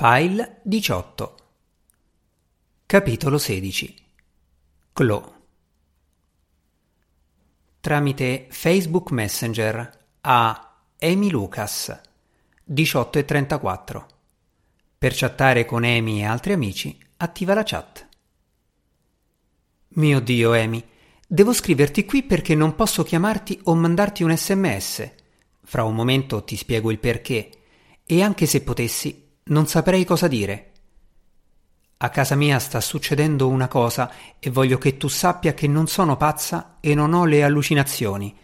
File 18 Capitolo 16 Chloe Tramite Facebook Messenger a Amy Lucas 18.34 Per chattare con Amy e altri amici, attiva la chat. Mio Dio, Amy, devo scriverti qui perché non posso chiamarti o mandarti un sms. Fra un momento ti spiego il perché. E anche se potessi, non saprei cosa dire. A casa mia sta succedendo una cosa e voglio che tu sappia che non sono pazza e non ho le allucinazioni.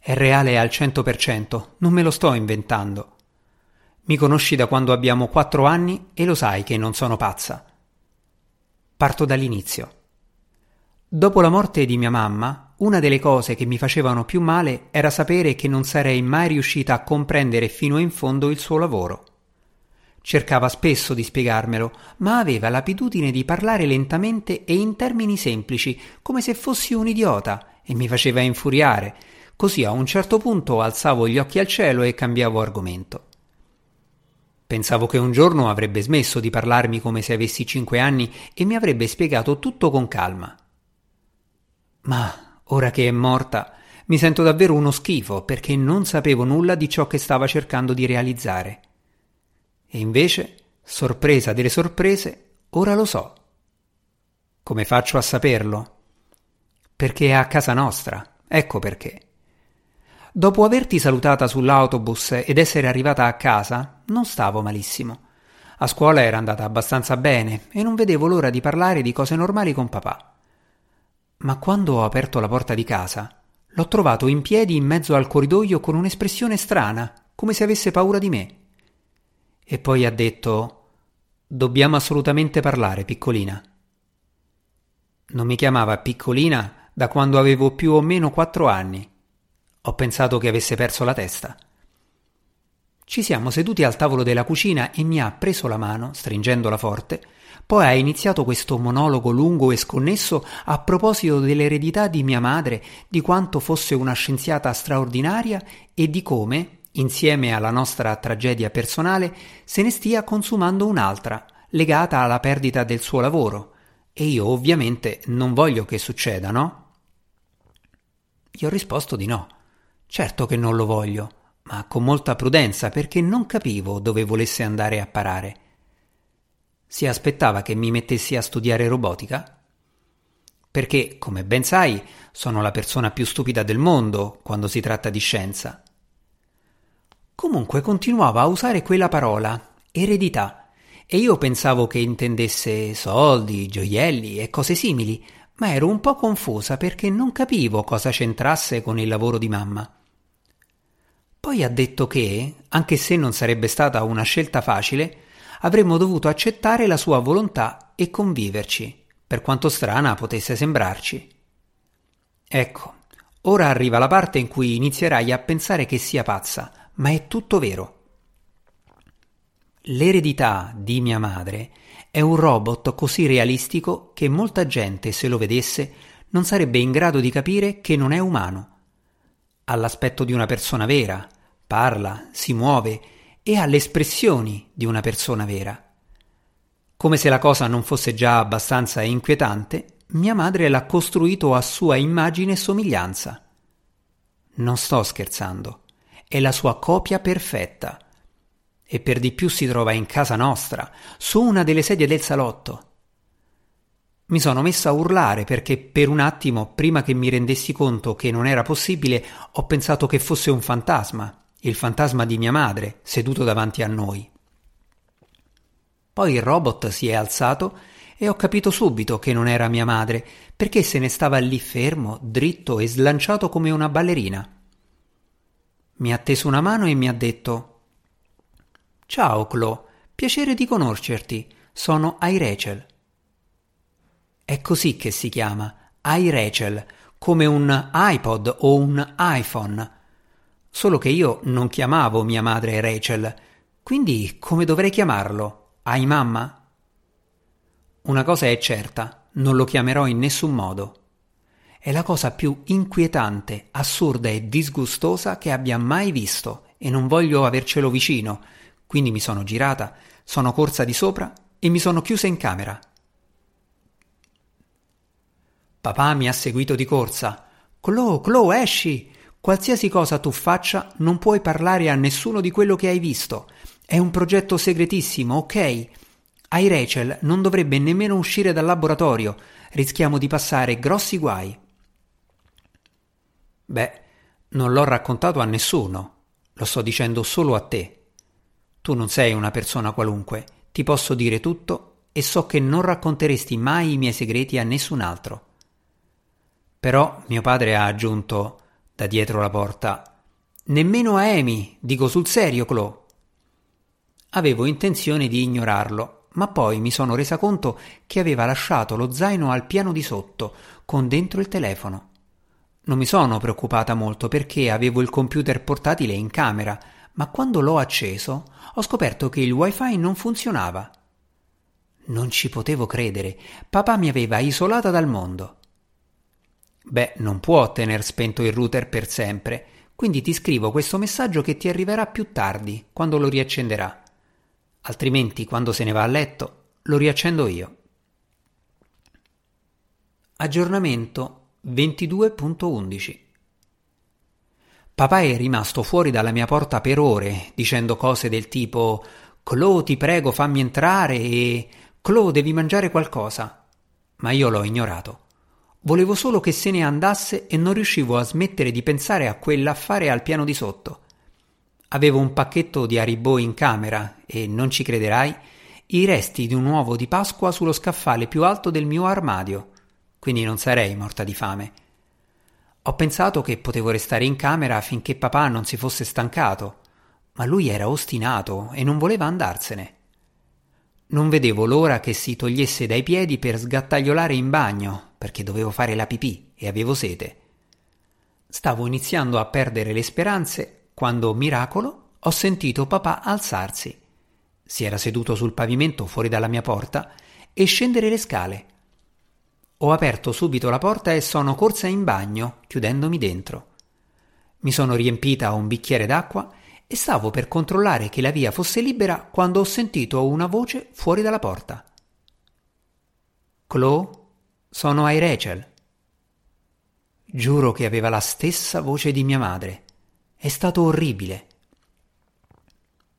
È reale al cento per cento, non me lo sto inventando. Mi conosci da quando abbiamo quattro anni e lo sai che non sono pazza. Parto dall'inizio. Dopo la morte di mia mamma, una delle cose che mi facevano più male era sapere che non sarei mai riuscita a comprendere fino in fondo il suo lavoro. Cercava spesso di spiegarmelo, ma aveva l'abitudine di parlare lentamente e in termini semplici, come se fossi un idiota, e mi faceva infuriare. Così a un certo punto alzavo gli occhi al cielo e cambiavo argomento. Pensavo che un giorno avrebbe smesso di parlarmi come se avessi cinque anni e mi avrebbe spiegato tutto con calma. Ma ora che è morta, mi sento davvero uno schifo perché non sapevo nulla di ciò che stava cercando di realizzare. E invece, sorpresa delle sorprese, ora lo so. Come faccio a saperlo? Perché è a casa nostra, ecco perché. Dopo averti salutata sull'autobus ed essere arrivata a casa, non stavo malissimo. A scuola era andata abbastanza bene e non vedevo l'ora di parlare di cose normali con papà. Ma quando ho aperto la porta di casa, l'ho trovato in piedi in mezzo al corridoio con un'espressione strana, come se avesse paura di me. E poi ha detto Dobbiamo assolutamente parlare, piccolina. Non mi chiamava piccolina da quando avevo più o meno quattro anni. Ho pensato che avesse perso la testa. Ci siamo seduti al tavolo della cucina e mi ha preso la mano, stringendola forte, poi ha iniziato questo monologo lungo e sconnesso a proposito dell'eredità di mia madre, di quanto fosse una scienziata straordinaria e di come, insieme alla nostra tragedia personale, se ne stia consumando un'altra, legata alla perdita del suo lavoro. E io ovviamente non voglio che succeda, no? Gli ho risposto di no. Certo che non lo voglio, ma con molta prudenza perché non capivo dove volesse andare a parare. Si aspettava che mi mettessi a studiare robotica? Perché, come ben sai, sono la persona più stupida del mondo quando si tratta di scienza. Comunque continuava a usare quella parola, eredità, e io pensavo che intendesse soldi, gioielli e cose simili, ma ero un po' confusa perché non capivo cosa c'entrasse con il lavoro di mamma. Poi ha detto che, anche se non sarebbe stata una scelta facile, avremmo dovuto accettare la sua volontà e conviverci, per quanto strana potesse sembrarci. Ecco, ora arriva la parte in cui inizierai a pensare che sia pazza, ma è tutto vero. L'eredità di mia madre è un robot così realistico che molta gente, se lo vedesse, non sarebbe in grado di capire che non è umano. Ha l'aspetto di una persona vera, parla, si muove e ha le espressioni di una persona vera. Come se la cosa non fosse già abbastanza inquietante, mia madre l'ha costruito a sua immagine e somiglianza. Non sto scherzando è la sua copia perfetta. E per di più si trova in casa nostra, su una delle sedie del salotto. Mi sono messa a urlare perché per un attimo, prima che mi rendessi conto che non era possibile, ho pensato che fosse un fantasma, il fantasma di mia madre, seduto davanti a noi. Poi il robot si è alzato e ho capito subito che non era mia madre, perché se ne stava lì fermo, dritto e slanciato come una ballerina. Mi ha teso una mano e mi ha detto Ciao Chloe, piacere di conoscerti, sono I Rachel. È così che si chiama, I Rachel, come un iPod o un iPhone. Solo che io non chiamavo mia madre Rachel, quindi come dovrei chiamarlo? I mamma? Una cosa è certa, non lo chiamerò in nessun modo è la cosa più inquietante, assurda e disgustosa che abbia mai visto e non voglio avercelo vicino, quindi mi sono girata, Sono corsa di sopra e mi sono chiusa in camera. Papà mi ha seguito di corsa. Clo, Clo, esci! Qualsiasi cosa tu faccia, non puoi parlare a nessuno di quello che hai visto. È un progetto segretissimo, ok? Ai Rachel non dovrebbe nemmeno uscire dal laboratorio. Rischiamo di passare grossi guai. Beh, non l'ho raccontato a nessuno. Lo sto dicendo solo a te. Tu non sei una persona qualunque. Ti posso dire tutto e so che non racconteresti mai i miei segreti a nessun altro. Però mio padre ha aggiunto da dietro la porta Nemmeno a Amy, dico sul serio, Clo. Avevo intenzione di ignorarlo, ma poi mi sono resa conto che aveva lasciato lo zaino al piano di sotto, con dentro il telefono. Non mi sono preoccupata molto perché avevo il computer portatile in camera, ma quando l'ho acceso ho scoperto che il wifi non funzionava. Non ci potevo credere. Papà mi aveva isolata dal mondo. Beh, non può tener spento il router per sempre, quindi ti scrivo questo messaggio che ti arriverà più tardi, quando lo riaccenderà. Altrimenti, quando se ne va a letto, lo riaccendo io. Aggiornamento 22.11 Papà è rimasto fuori dalla mia porta per ore, dicendo cose del tipo Clo, ti prego, fammi entrare e Clo, devi mangiare qualcosa. Ma io l'ho ignorato. Volevo solo che se ne andasse e non riuscivo a smettere di pensare a quell'affare al piano di sotto. Avevo un pacchetto di Haribo in camera e, non ci crederai, i resti di un uovo di Pasqua sullo scaffale più alto del mio armadio, quindi non sarei morta di fame. Ho pensato che potevo restare in camera finché papà non si fosse stancato, ma lui era ostinato e non voleva andarsene. Non vedevo l'ora che si togliesse dai piedi per sgattaiolare in bagno, perché dovevo fare la pipì e avevo sete. Stavo iniziando a perdere le speranze quando, miracolo, ho sentito papà alzarsi. Si era seduto sul pavimento fuori dalla mia porta e scendere le scale. Ho aperto subito la porta e sono corsa in bagno, chiudendomi dentro. Mi sono riempita un bicchiere d'acqua e stavo per controllare che la via fosse libera quando ho sentito una voce fuori dalla porta. Chloe, sono ai Rachel. Giuro che aveva la stessa voce di mia madre. È stato orribile.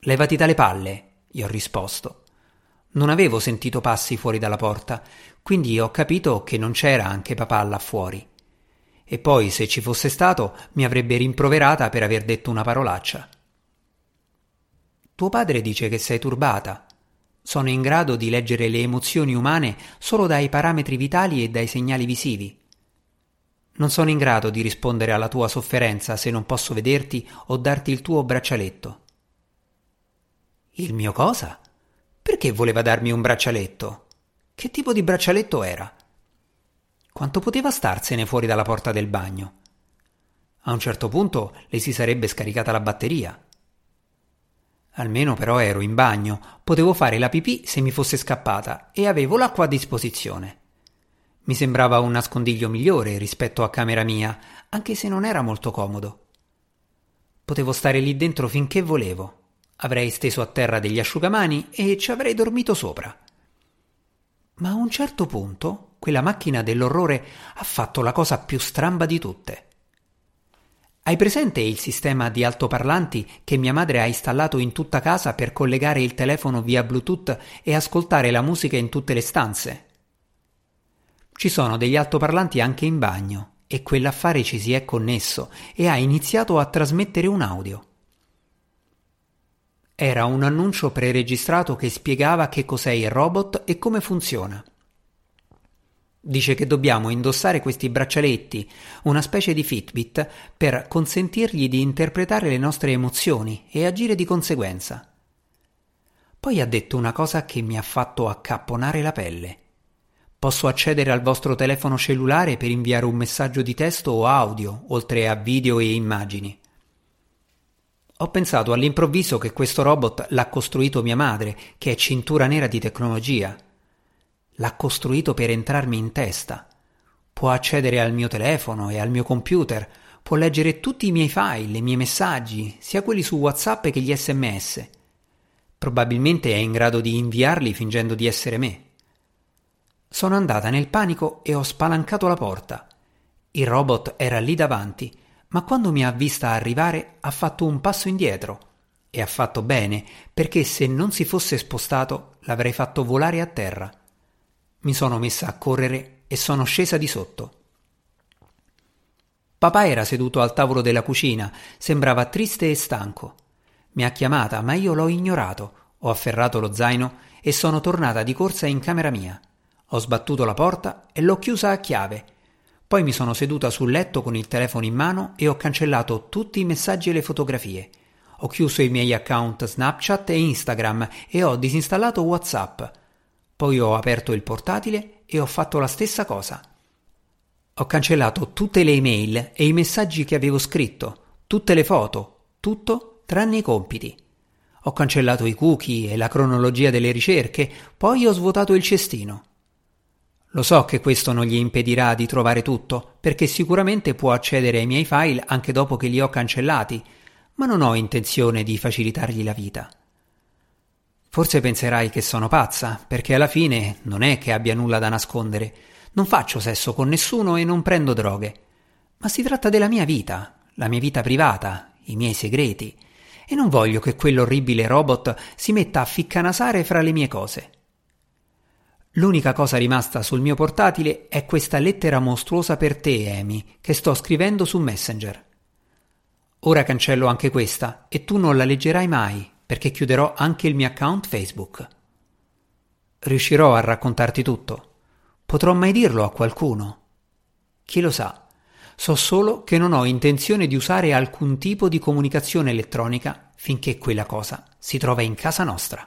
Levati dalle palle, gli ho risposto. Non avevo sentito passi fuori dalla porta, quindi ho capito che non c'era anche papà là fuori. E poi, se ci fosse stato, mi avrebbe rimproverata per aver detto una parolaccia. Tuo padre dice che sei turbata. Sono in grado di leggere le emozioni umane solo dai parametri vitali e dai segnali visivi. Non sono in grado di rispondere alla tua sofferenza se non posso vederti o darti il tuo braccialetto. Il mio cosa? Perché voleva darmi un braccialetto? Che tipo di braccialetto era? Quanto poteva starsene fuori dalla porta del bagno? A un certo punto le si sarebbe scaricata la batteria. Almeno però ero in bagno, potevo fare la pipì se mi fosse scappata e avevo l'acqua a disposizione. Mi sembrava un nascondiglio migliore rispetto a camera mia, anche se non era molto comodo. Potevo stare lì dentro finché volevo. Avrei steso a terra degli asciugamani e ci avrei dormito sopra. Ma a un certo punto quella macchina dell'orrore ha fatto la cosa più stramba di tutte. Hai presente il sistema di altoparlanti che mia madre ha installato in tutta casa per collegare il telefono via Bluetooth e ascoltare la musica in tutte le stanze? Ci sono degli altoparlanti anche in bagno e quell'affare ci si è connesso e ha iniziato a trasmettere un audio. Era un annuncio preregistrato che spiegava che cos'è il robot e come funziona. Dice che dobbiamo indossare questi braccialetti, una specie di Fitbit, per consentirgli di interpretare le nostre emozioni e agire di conseguenza. Poi ha detto una cosa che mi ha fatto accapponare la pelle. Posso accedere al vostro telefono cellulare per inviare un messaggio di testo o audio, oltre a video e immagini. Ho pensato all'improvviso che questo robot l'ha costruito mia madre, che è cintura nera di tecnologia. L'ha costruito per entrarmi in testa. Può accedere al mio telefono e al mio computer, può leggere tutti i miei file, i miei messaggi, sia quelli su WhatsApp che gli sms. Probabilmente è in grado di inviarli fingendo di essere me. Sono andata nel panico e ho spalancato la porta. Il robot era lì davanti, ma quando mi ha vista arrivare ha fatto un passo indietro. E ha fatto bene, perché se non si fosse spostato l'avrei fatto volare a terra. Mi sono messa a correre e sono scesa di sotto. Papà era seduto al tavolo della cucina, sembrava triste e stanco. Mi ha chiamata, ma io l'ho ignorato. Ho afferrato lo zaino e sono tornata di corsa in camera mia. Ho sbattuto la porta e l'ho chiusa a chiave. Poi mi sono seduta sul letto con il telefono in mano e ho cancellato tutti i messaggi e le fotografie. Ho chiuso i miei account Snapchat e Instagram e ho disinstallato WhatsApp. Poi ho aperto il portatile e ho fatto la stessa cosa. Ho cancellato tutte le email e i messaggi che avevo scritto, tutte le foto, tutto tranne i compiti. Ho cancellato i cookie e la cronologia delle ricerche, poi ho svuotato il cestino. Lo so che questo non gli impedirà di trovare tutto, perché sicuramente può accedere ai miei file anche dopo che li ho cancellati, ma non ho intenzione di facilitargli la vita. Forse penserai che sono pazza, perché alla fine non è che abbia nulla da nascondere, non faccio sesso con nessuno e non prendo droghe. Ma si tratta della mia vita, la mia vita privata, i miei segreti. E non voglio che quell'orribile robot si metta a ficcanasare fra le mie cose. L'unica cosa rimasta sul mio portatile è questa lettera mostruosa per te, Amy, che sto scrivendo su Messenger. Ora cancello anche questa e tu non la leggerai mai, perché chiuderò anche il mio account Facebook. Riuscirò a raccontarti tutto. Potrò mai dirlo a qualcuno? Chi lo sa? So solo che non ho intenzione di usare alcun tipo di comunicazione elettronica finché quella cosa si trova in casa nostra.